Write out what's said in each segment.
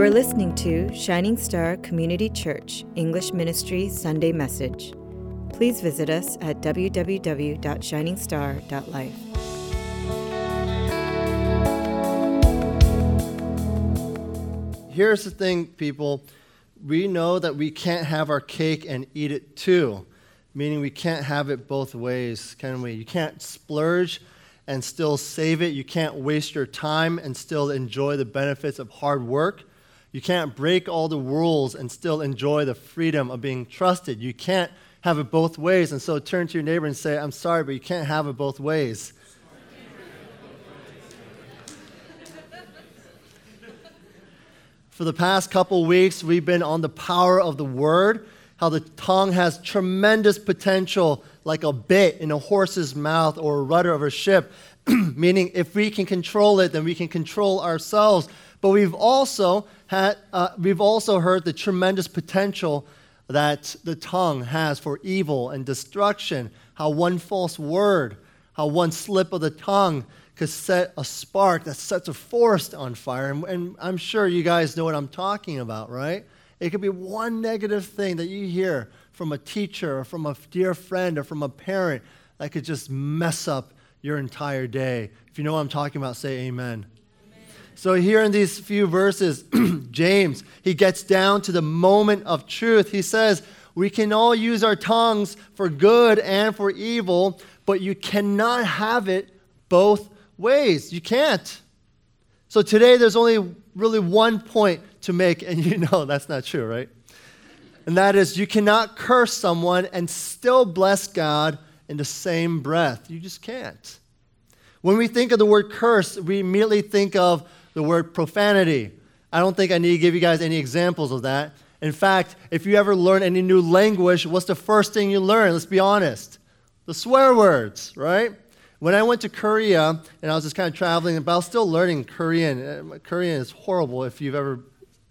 You are listening to Shining Star Community Church English Ministry Sunday Message. Please visit us at www.shiningstar.life. Here's the thing, people. We know that we can't have our cake and eat it too, meaning we can't have it both ways, can we? You can't splurge and still save it. You can't waste your time and still enjoy the benefits of hard work. You can't break all the rules and still enjoy the freedom of being trusted. You can't have it both ways. And so turn to your neighbor and say, I'm sorry, but you can't have it both ways. For the past couple weeks, we've been on the power of the word, how the tongue has tremendous potential, like a bit in a horse's mouth or a rudder of a ship. Meaning, if we can control it, then we can control ourselves. But we've also had, uh, we've also heard the tremendous potential that the tongue has for evil and destruction. How one false word, how one slip of the tongue could set a spark that sets a forest on fire. And, and I'm sure you guys know what I'm talking about, right? It could be one negative thing that you hear from a teacher or from a dear friend or from a parent that could just mess up your entire day. If you know what I'm talking about, say amen. So, here in these few verses, James, he gets down to the moment of truth. He says, We can all use our tongues for good and for evil, but you cannot have it both ways. You can't. So, today there's only really one point to make, and you know that's not true, right? And that is, you cannot curse someone and still bless God in the same breath. You just can't. When we think of the word curse, we immediately think of the word profanity. I don't think I need to give you guys any examples of that. In fact, if you ever learn any new language, what's the first thing you learn? Let's be honest. The swear words, right? When I went to Korea and I was just kind of traveling, but I was still learning Korean. Uh, Korean is horrible if you've ever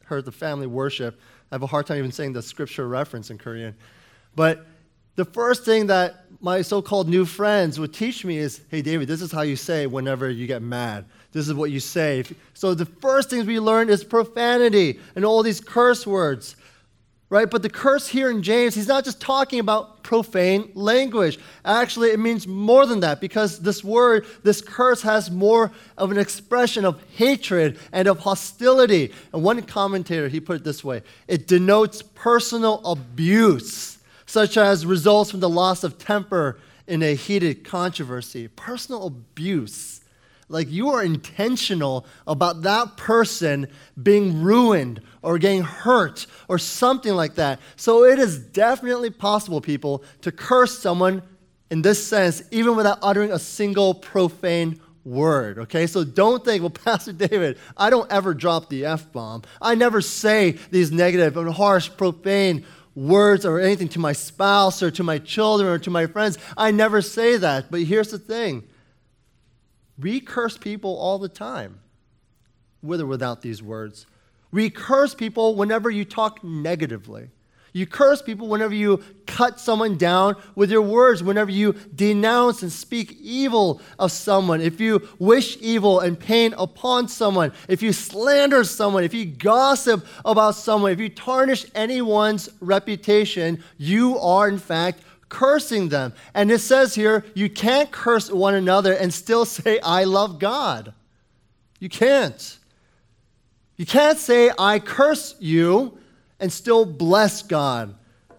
heard the family worship. I have a hard time even saying the scripture reference in Korean. But the first thing that my so called new friends would teach me is hey, David, this is how you say whenever you get mad. This is what you say. So the first things we learn is profanity and all these curse words. Right? But the curse here in James, he's not just talking about profane language. Actually, it means more than that because this word, this curse, has more of an expression of hatred and of hostility. And one commentator, he put it this way it denotes personal abuse, such as results from the loss of temper in a heated controversy. Personal abuse. Like you are intentional about that person being ruined or getting hurt or something like that. So it is definitely possible, people, to curse someone in this sense, even without uttering a single profane word. Okay, so don't think, well, Pastor David, I don't ever drop the F bomb. I never say these negative and harsh, profane words or anything to my spouse or to my children or to my friends. I never say that. But here's the thing we curse people all the time, with or without these words. We curse people whenever you talk negatively. You curse people whenever you cut someone down with your words, whenever you denounce and speak evil of someone, if you wish evil and pain upon someone, if you slander someone, if you gossip about someone, if you tarnish anyone's reputation, you are in fact cursing them. And it says here, you can't curse one another and still say, I love God. You can't. You can't say, I curse you and still bless God.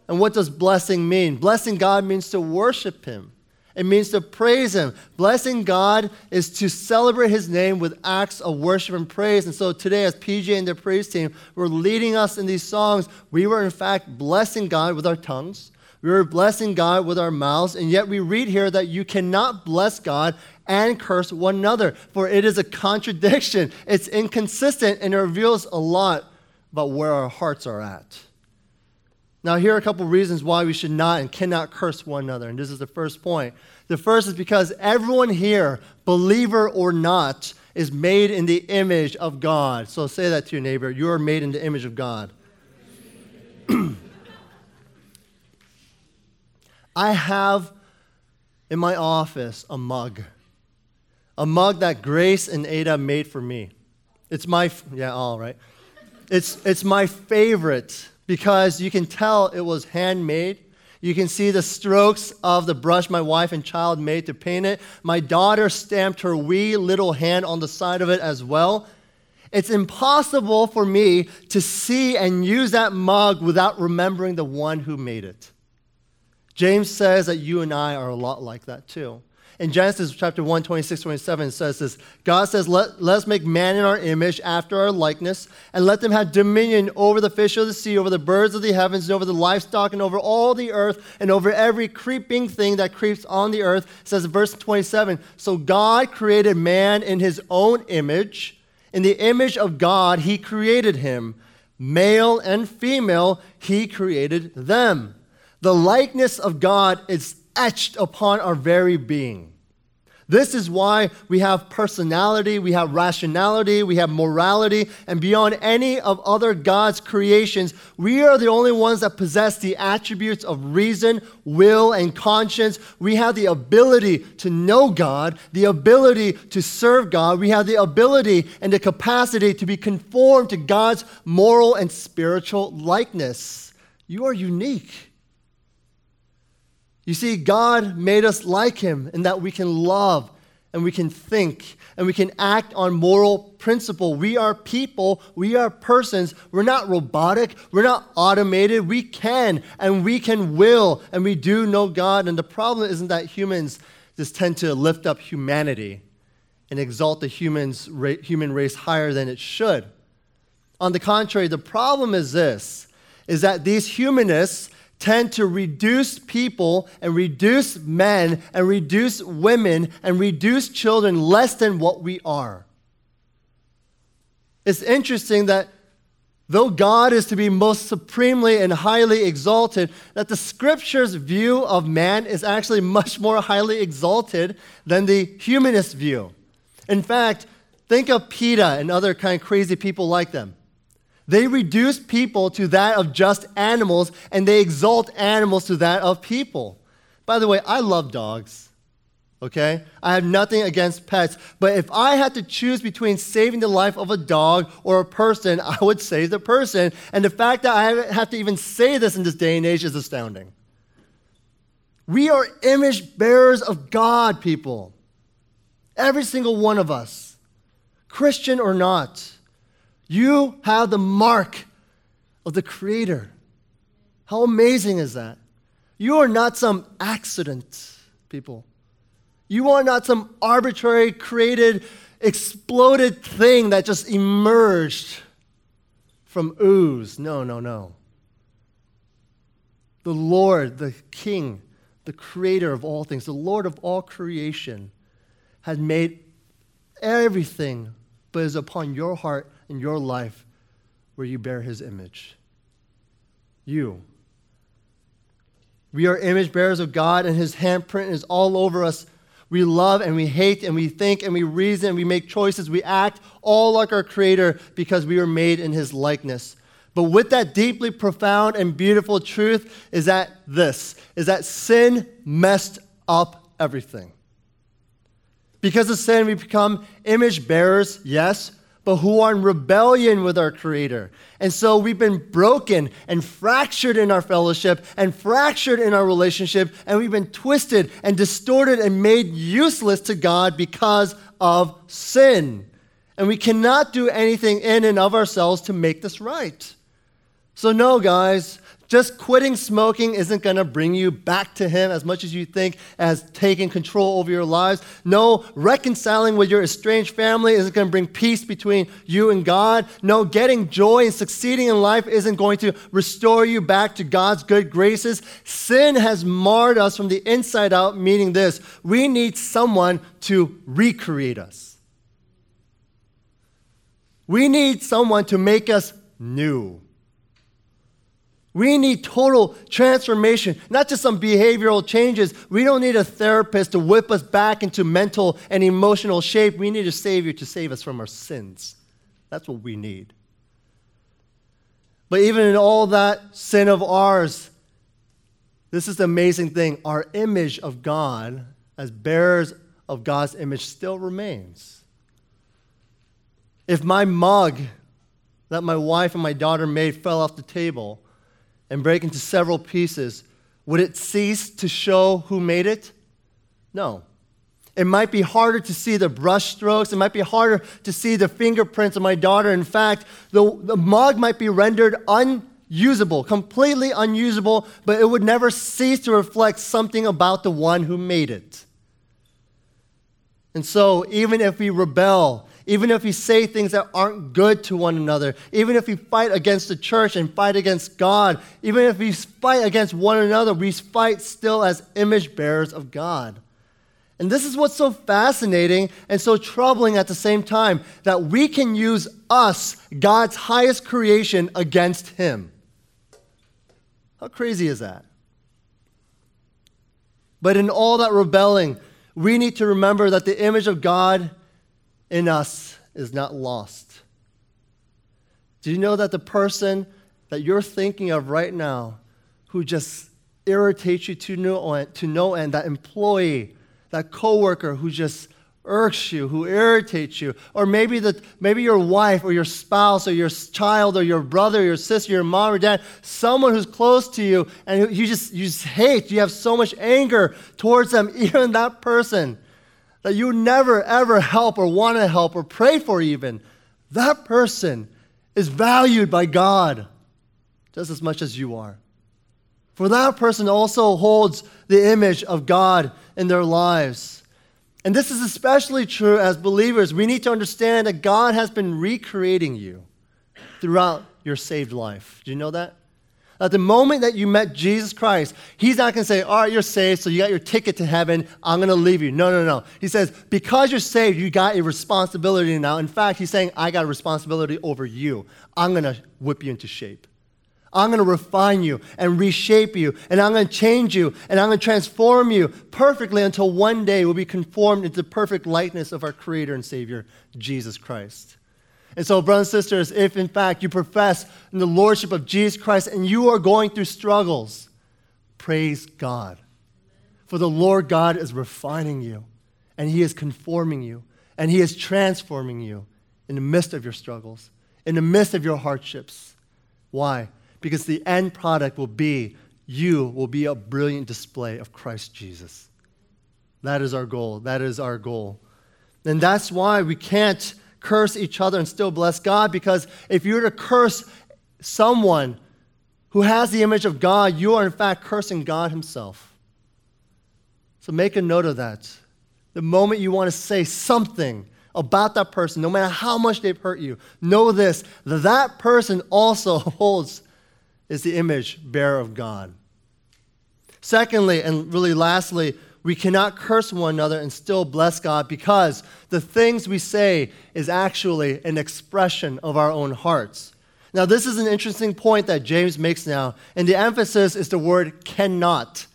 And what does blessing mean? Blessing God means to worship Him. It means to praise Him. Blessing God is to celebrate His name with acts of worship and praise. And so today, as PJ and the praise team were leading us in these songs, we were in fact blessing God with our tongues. We were blessing God with our mouths, and yet we read here that you cannot bless God and curse one another, for it is a contradiction. It's inconsistent, and it reveals a lot about where our hearts are at. Now, here are a couple reasons why we should not and cannot curse one another, and this is the first point. The first is because everyone here, believer or not, is made in the image of God. So say that to your neighbor. You are made in the image of God. I have in my office a mug, a mug that Grace and Ada made for me. It's my, yeah, all right. It's, it's my favorite because you can tell it was handmade. You can see the strokes of the brush my wife and child made to paint it. My daughter stamped her wee little hand on the side of it as well. It's impossible for me to see and use that mug without remembering the one who made it. James says that you and I are a lot like that too. In Genesis chapter 1, 26, 27, it says this God says, let, let us make man in our image after our likeness, and let them have dominion over the fish of the sea, over the birds of the heavens, and over the livestock, and over all the earth, and over every creeping thing that creeps on the earth. It says verse 27 So God created man in his own image. In the image of God, he created him. Male and female, he created them. The likeness of God is etched upon our very being. This is why we have personality, we have rationality, we have morality, and beyond any of other God's creations, we are the only ones that possess the attributes of reason, will, and conscience. We have the ability to know God, the ability to serve God. We have the ability and the capacity to be conformed to God's moral and spiritual likeness. You are unique. You see, God made us like Him in that we can love and we can think and we can act on moral principle. We are people, we are persons. We're not robotic, we're not automated. We can and we can will and we do know God. And the problem isn't that humans just tend to lift up humanity and exalt the humans, human race higher than it should. On the contrary, the problem is this is that these humanists tend to reduce people and reduce men and reduce women and reduce children less than what we are. It's interesting that though God is to be most supremely and highly exalted, that the scripture's view of man is actually much more highly exalted than the humanist view. In fact, think of PETA and other kind of crazy people like them. They reduce people to that of just animals, and they exalt animals to that of people. By the way, I love dogs. Okay? I have nothing against pets, but if I had to choose between saving the life of a dog or a person, I would save the person. And the fact that I have to even say this in this day and age is astounding. We are image bearers of God, people. Every single one of us, Christian or not. You have the mark of the Creator. How amazing is that? You are not some accident, people. You are not some arbitrary, created, exploded thing that just emerged from ooze. No, no, no. The Lord, the King, the Creator of all things, the Lord of all creation, had made everything, but is upon your heart in your life where you bear his image? You. We are image bearers of God, and his handprint is all over us. We love and we hate and we think and we reason and we make choices. We act all like our Creator because we were made in his likeness. But with that deeply profound and beautiful truth is that this is that sin messed up everything. Because of sin, we become image bearers, yes, but who are in rebellion with our Creator. And so we've been broken and fractured in our fellowship and fractured in our relationship, and we've been twisted and distorted and made useless to God because of sin. And we cannot do anything in and of ourselves to make this right. So, no, guys, just quitting smoking isn't going to bring you back to Him as much as you think as taking control over your lives. No, reconciling with your estranged family isn't going to bring peace between you and God. No, getting joy and succeeding in life isn't going to restore you back to God's good graces. Sin has marred us from the inside out, meaning this we need someone to recreate us. We need someone to make us new. We need total transformation, not just some behavioral changes. We don't need a therapist to whip us back into mental and emotional shape. We need a Savior to save us from our sins. That's what we need. But even in all that sin of ours, this is the amazing thing. Our image of God, as bearers of God's image, still remains. If my mug that my wife and my daughter made fell off the table and break into several pieces, would it cease to show who made it? No. It might be harder to see the brush strokes. It might be harder to see the fingerprints of my daughter. In fact, the, the mug might be rendered unusable, completely unusable, but it would never cease to reflect something about the one who made it. And so, even if we rebel, even if we say things that aren't good to one another, even if we fight against the church and fight against God, even if we fight against one another, we fight still as image bearers of God. And this is what's so fascinating and so troubling at the same time that we can use us, God's highest creation, against Him. How crazy is that? But in all that rebelling, we need to remember that the image of God in us is not lost. Do you know that the person that you're thinking of right now who just irritates you to no end, to no end that employee, that coworker who just irks you, who irritates you, or maybe the, maybe your wife or your spouse or your child or your brother, or your sister, your mom or dad, someone who's close to you and you just you just hate, you have so much anger towards them, even that person that you never ever help or want to help or pray for even, that person is valued by God just as much as you are. For that person also holds the image of God in their lives. And this is especially true as believers. We need to understand that God has been recreating you throughout your saved life. Do you know that? At the moment that you met Jesus Christ, He's not going to say, All right, you're saved, so you got your ticket to heaven. I'm going to leave you. No, no, no. He says, Because you're saved, you got a responsibility now. In fact, He's saying, I got a responsibility over you. I'm going to whip you into shape. I'm going to refine you and reshape you, and I'm going to change you, and I'm going to transform you perfectly until one day we'll be conformed into the perfect likeness of our Creator and Savior, Jesus Christ. And so, brothers and sisters, if in fact you profess in the Lordship of Jesus Christ and you are going through struggles, praise God. For the Lord God is refining you, and He is conforming you, and He is transforming you in the midst of your struggles, in the midst of your hardships. Why? Because the end product will be you will be a brilliant display of Christ Jesus. That is our goal. That is our goal. And that's why we can't curse each other and still bless God because if you were to curse someone who has the image of God, you are in fact cursing God Himself. So make a note of that. The moment you want to say something about that person, no matter how much they've hurt you, know this that person also holds is the image bearer of God. Secondly, and really lastly, we cannot curse one another and still bless God because the things we say is actually an expression of our own hearts. Now, this is an interesting point that James makes now, and the emphasis is the word cannot.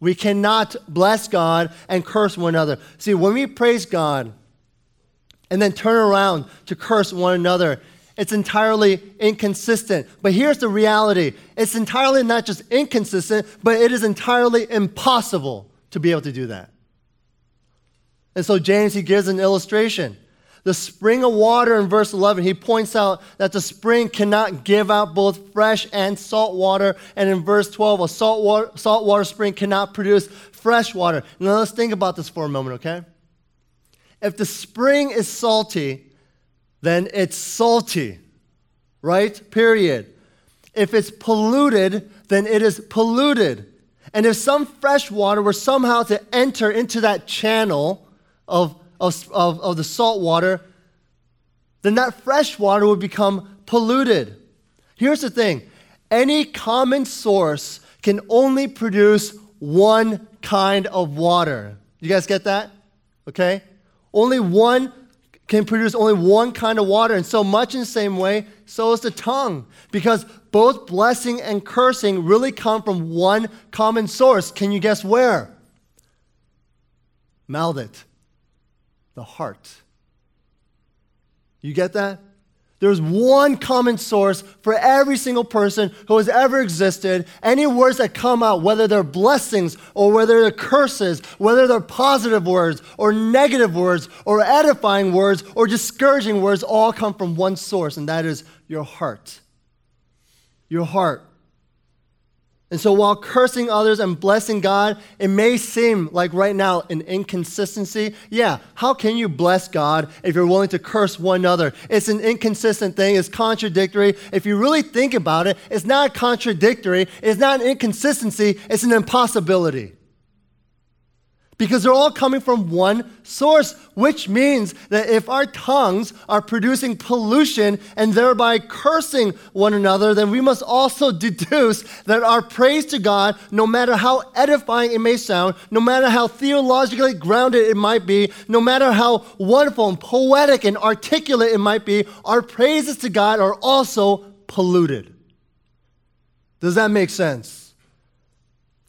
We cannot bless God and curse one another. See, when we praise God and then turn around to curse one another, it's entirely inconsistent. But here's the reality it's entirely not just inconsistent, but it is entirely impossible to be able to do that. And so James, he gives an illustration. The spring of water in verse 11, he points out that the spring cannot give out both fresh and salt water. And in verse 12, a salt water, salt water spring cannot produce fresh water. Now let's think about this for a moment, okay? If the spring is salty, then it's salty, right? Period. If it's polluted, then it is polluted. And if some fresh water were somehow to enter into that channel of, of, of, the salt water, then that fresh water would become polluted. Here's the thing any common source can only produce one kind of water. You guys get that? Okay? Only one can produce only one kind of water. And so much in the same way, so is the tongue. Because both blessing and cursing really come from one common source. Can you guess where? Mouth it. The heart. You get that? There's one common source for every single person who has ever existed. Any words that come out, whether they're blessings or whether they're curses, whether they're positive words or negative words or edifying words or discouraging words, all come from one source, and that is your heart. Your heart. And so while cursing others and blessing God, it may seem like right now an inconsistency. Yeah, how can you bless God if you're willing to curse one another? It's an inconsistent thing, it's contradictory. If you really think about it, it's not contradictory, it's not an inconsistency, it's an impossibility because they're all coming from one source, which means that if our tongues are producing pollution and thereby cursing one another, then we must also deduce that our praise to God, no matter how edifying it may sound, no matter how theologically grounded it might be, no matter how wonderful and poetic and articulate it might be, our praises to God are also polluted. Does that make sense?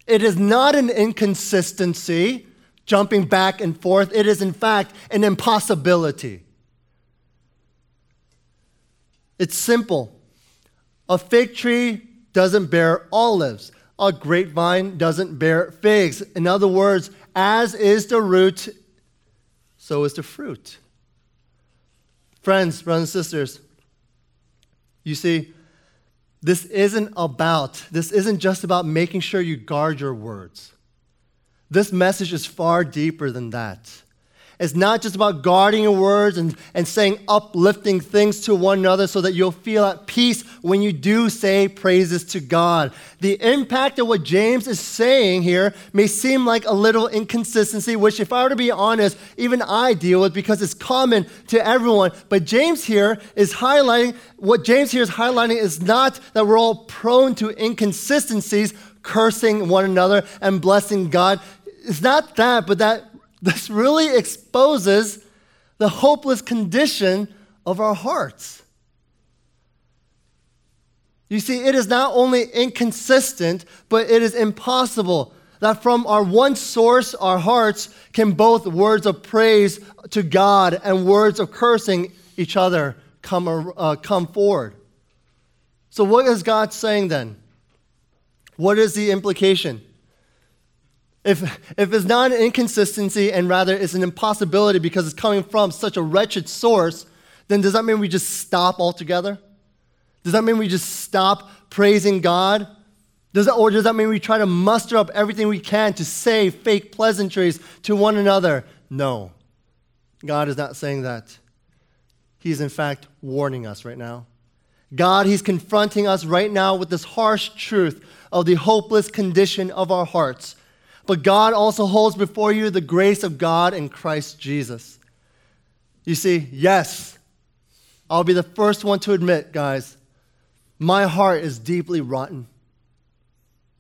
It is not an inconsistency jumping back and forth. It is, in fact, an impossibility. It's simple. A fig tree doesn't bear olives, a grapevine doesn't bear figs. In other words, as is the root, so is the fruit. Friends, brothers and sisters, you see, this isn't about, this isn't just about making sure you guard your words. This message is far deeper than that. It's not just about guarding your words and, and saying uplifting things to one another so that you'll feel at peace when you do say praises to God. The impact of what James is saying here may seem like a little inconsistency, which, if I were to be honest, even I deal with because it's common to everyone. But James here is highlighting what James here is highlighting is not that we're all prone to inconsistencies, cursing one another and blessing God. It's not that, but that this really exposes the hopeless condition of our hearts. You see, it is not only inconsistent, but it is impossible that from our one source, our hearts, can both words of praise to God and words of cursing each other come, uh, come forward. So, what is God saying then? What is the implication? If, if it's not an inconsistency and rather it's an impossibility because it's coming from such a wretched source, then does that mean we just stop altogether? Does that mean we just stop praising God? Does that, or does that mean we try to muster up everything we can to say fake pleasantries to one another? No. God is not saying that. He's in fact warning us right now. God, He's confronting us right now with this harsh truth of the hopeless condition of our hearts but God also holds before you the grace of God in Christ Jesus. You see, yes, I'll be the first one to admit, guys, my heart is deeply rotten.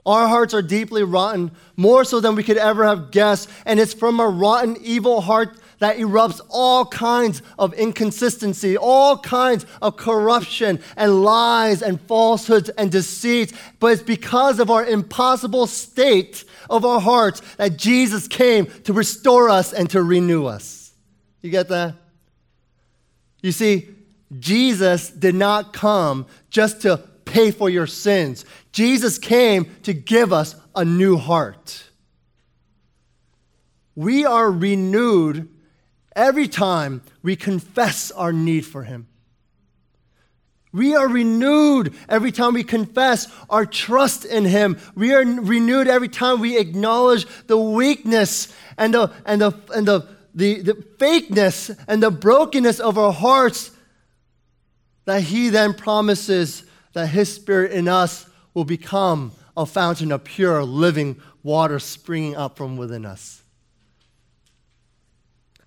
Our hearts are deeply rotten, more so than we could ever have guessed. And it's from a rotten, evil heart that erupts all kinds of inconsistency, all kinds of corruption and lies and falsehoods and deceit. But it's because of our impossible state of our hearts that Jesus came to restore us and to renew us. You get that? You see, Jesus did not come just to pay for your sins. Jesus came to give us a new heart. We are renewed every time we confess our need for Him. We are renewed every time we confess our trust in Him. We are renewed every time we acknowledge the weakness and the, and the, and the, the, the fakeness and the brokenness of our hearts. That He then promises that His Spirit in us will become a fountain of pure, living water springing up from within us.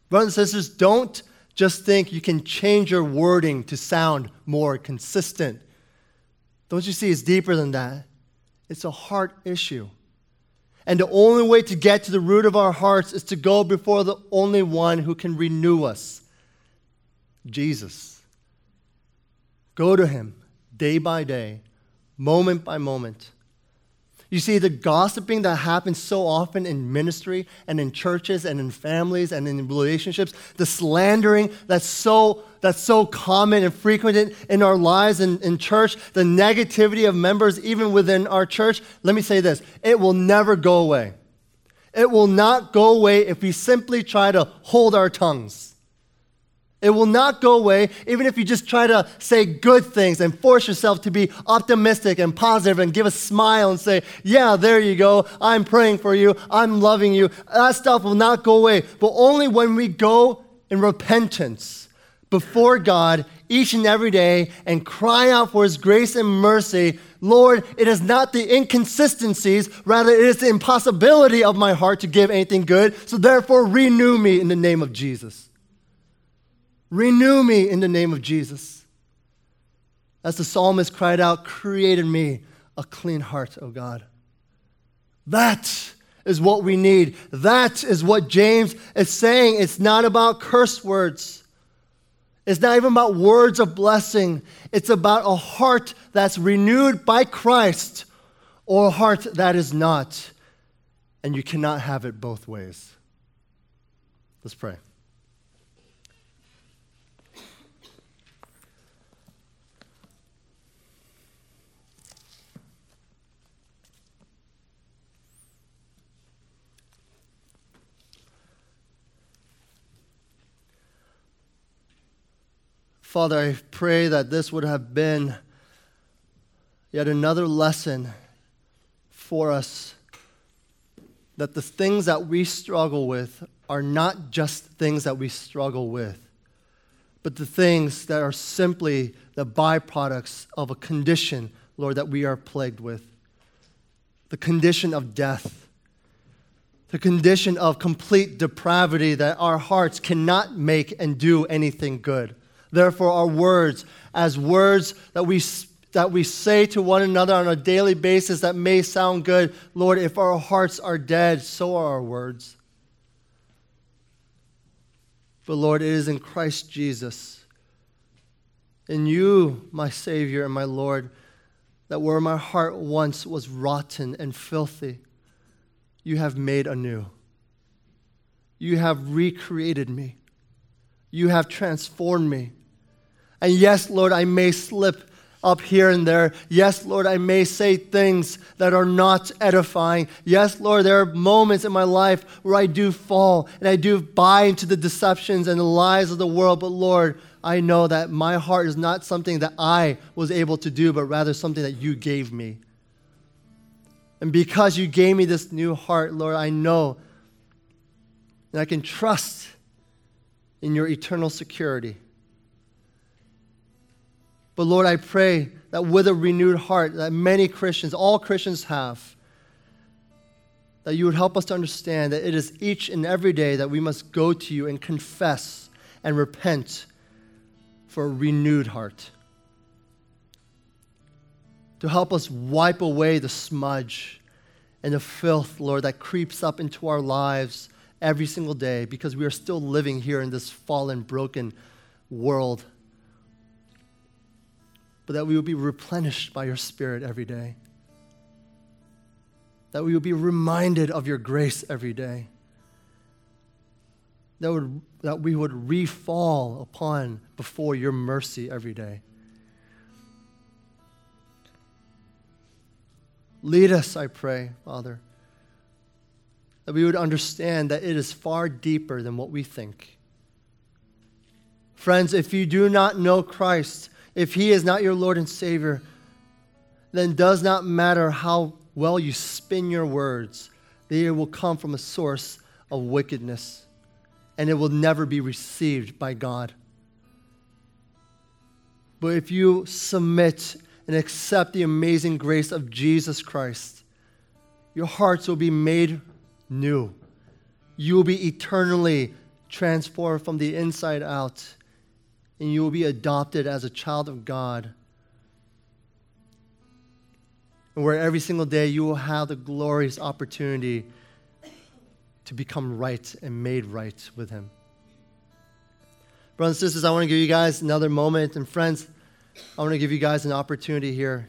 Brothers and sisters, don't just think you can change your wording to sound more consistent. Don't you see it's deeper than that? It's a heart issue. And the only way to get to the root of our hearts is to go before the only one who can renew us Jesus. Go to him day by day, moment by moment. You see, the gossiping that happens so often in ministry and in churches and in families and in relationships, the slandering that's so, that's so common and frequent in our lives in, in church, the negativity of members even within our church, let me say this it will never go away. It will not go away if we simply try to hold our tongues. It will not go away, even if you just try to say good things and force yourself to be optimistic and positive and give a smile and say, Yeah, there you go. I'm praying for you. I'm loving you. That stuff will not go away. But only when we go in repentance before God each and every day and cry out for His grace and mercy. Lord, it is not the inconsistencies, rather, it is the impossibility of my heart to give anything good. So therefore, renew me in the name of Jesus. Renew me in the name of Jesus. As the psalmist cried out, Create in me a clean heart, O God. That is what we need. That is what James is saying. It's not about curse words. It's not even about words of blessing. It's about a heart that's renewed by Christ or a heart that is not. And you cannot have it both ways. Let's pray. Father, I pray that this would have been yet another lesson for us that the things that we struggle with are not just things that we struggle with, but the things that are simply the byproducts of a condition, Lord, that we are plagued with. The condition of death, the condition of complete depravity that our hearts cannot make and do anything good. Therefore, our words, as words that we, that we say to one another on a daily basis that may sound good, Lord, if our hearts are dead, so are our words. But Lord, it is in Christ Jesus, in you, my Savior and my Lord, that where my heart once was rotten and filthy, you have made anew. You have recreated me. You have transformed me. And yes, Lord, I may slip up here and there. Yes, Lord, I may say things that are not edifying. Yes, Lord, there are moments in my life where I do fall and I do buy into the deceptions and the lies of the world. But Lord, I know that my heart is not something that I was able to do, but rather something that you gave me. And because you gave me this new heart, Lord, I know that I can trust in your eternal security. But Lord, I pray that with a renewed heart that many Christians, all Christians have, that you would help us to understand that it is each and every day that we must go to you and confess and repent for a renewed heart. To help us wipe away the smudge and the filth, Lord, that creeps up into our lives every single day because we are still living here in this fallen, broken world but that we will be replenished by your Spirit every day. That we will be reminded of your grace every day. That, would, that we would refall upon before your mercy every day. Lead us, I pray, Father, that we would understand that it is far deeper than what we think. Friends, if you do not know Christ, if He is not your Lord and Savior, then does not matter how well you spin your words, they will come from a source of wickedness, and it will never be received by God. But if you submit and accept the amazing grace of Jesus Christ, your hearts will be made new. You will be eternally transformed from the inside out and you will be adopted as a child of God. And where every single day you will have the glorious opportunity to become right and made right with Him. Brothers and sisters, I want to give you guys another moment. And friends, I want to give you guys an opportunity here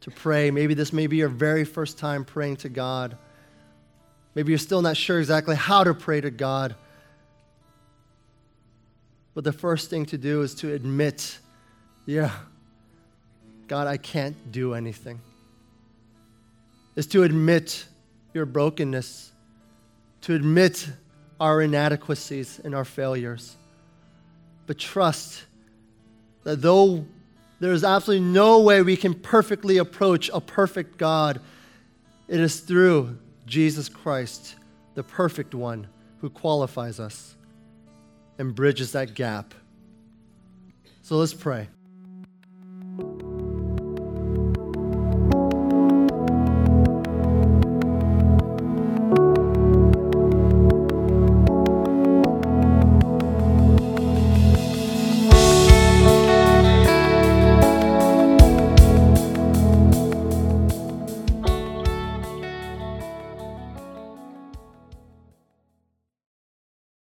to pray. Maybe this may be your very first time praying to God. Maybe you're still not sure exactly how to pray to God. But the first thing to do is to admit, yeah, God, I can't do anything. Is to admit your brokenness, to admit our inadequacies and our failures. but trust that though there is absolutely no way we can perfectly approach a perfect God, it is through Jesus Christ, the perfect one, who qualifies us and bridges that gap. So let's pray.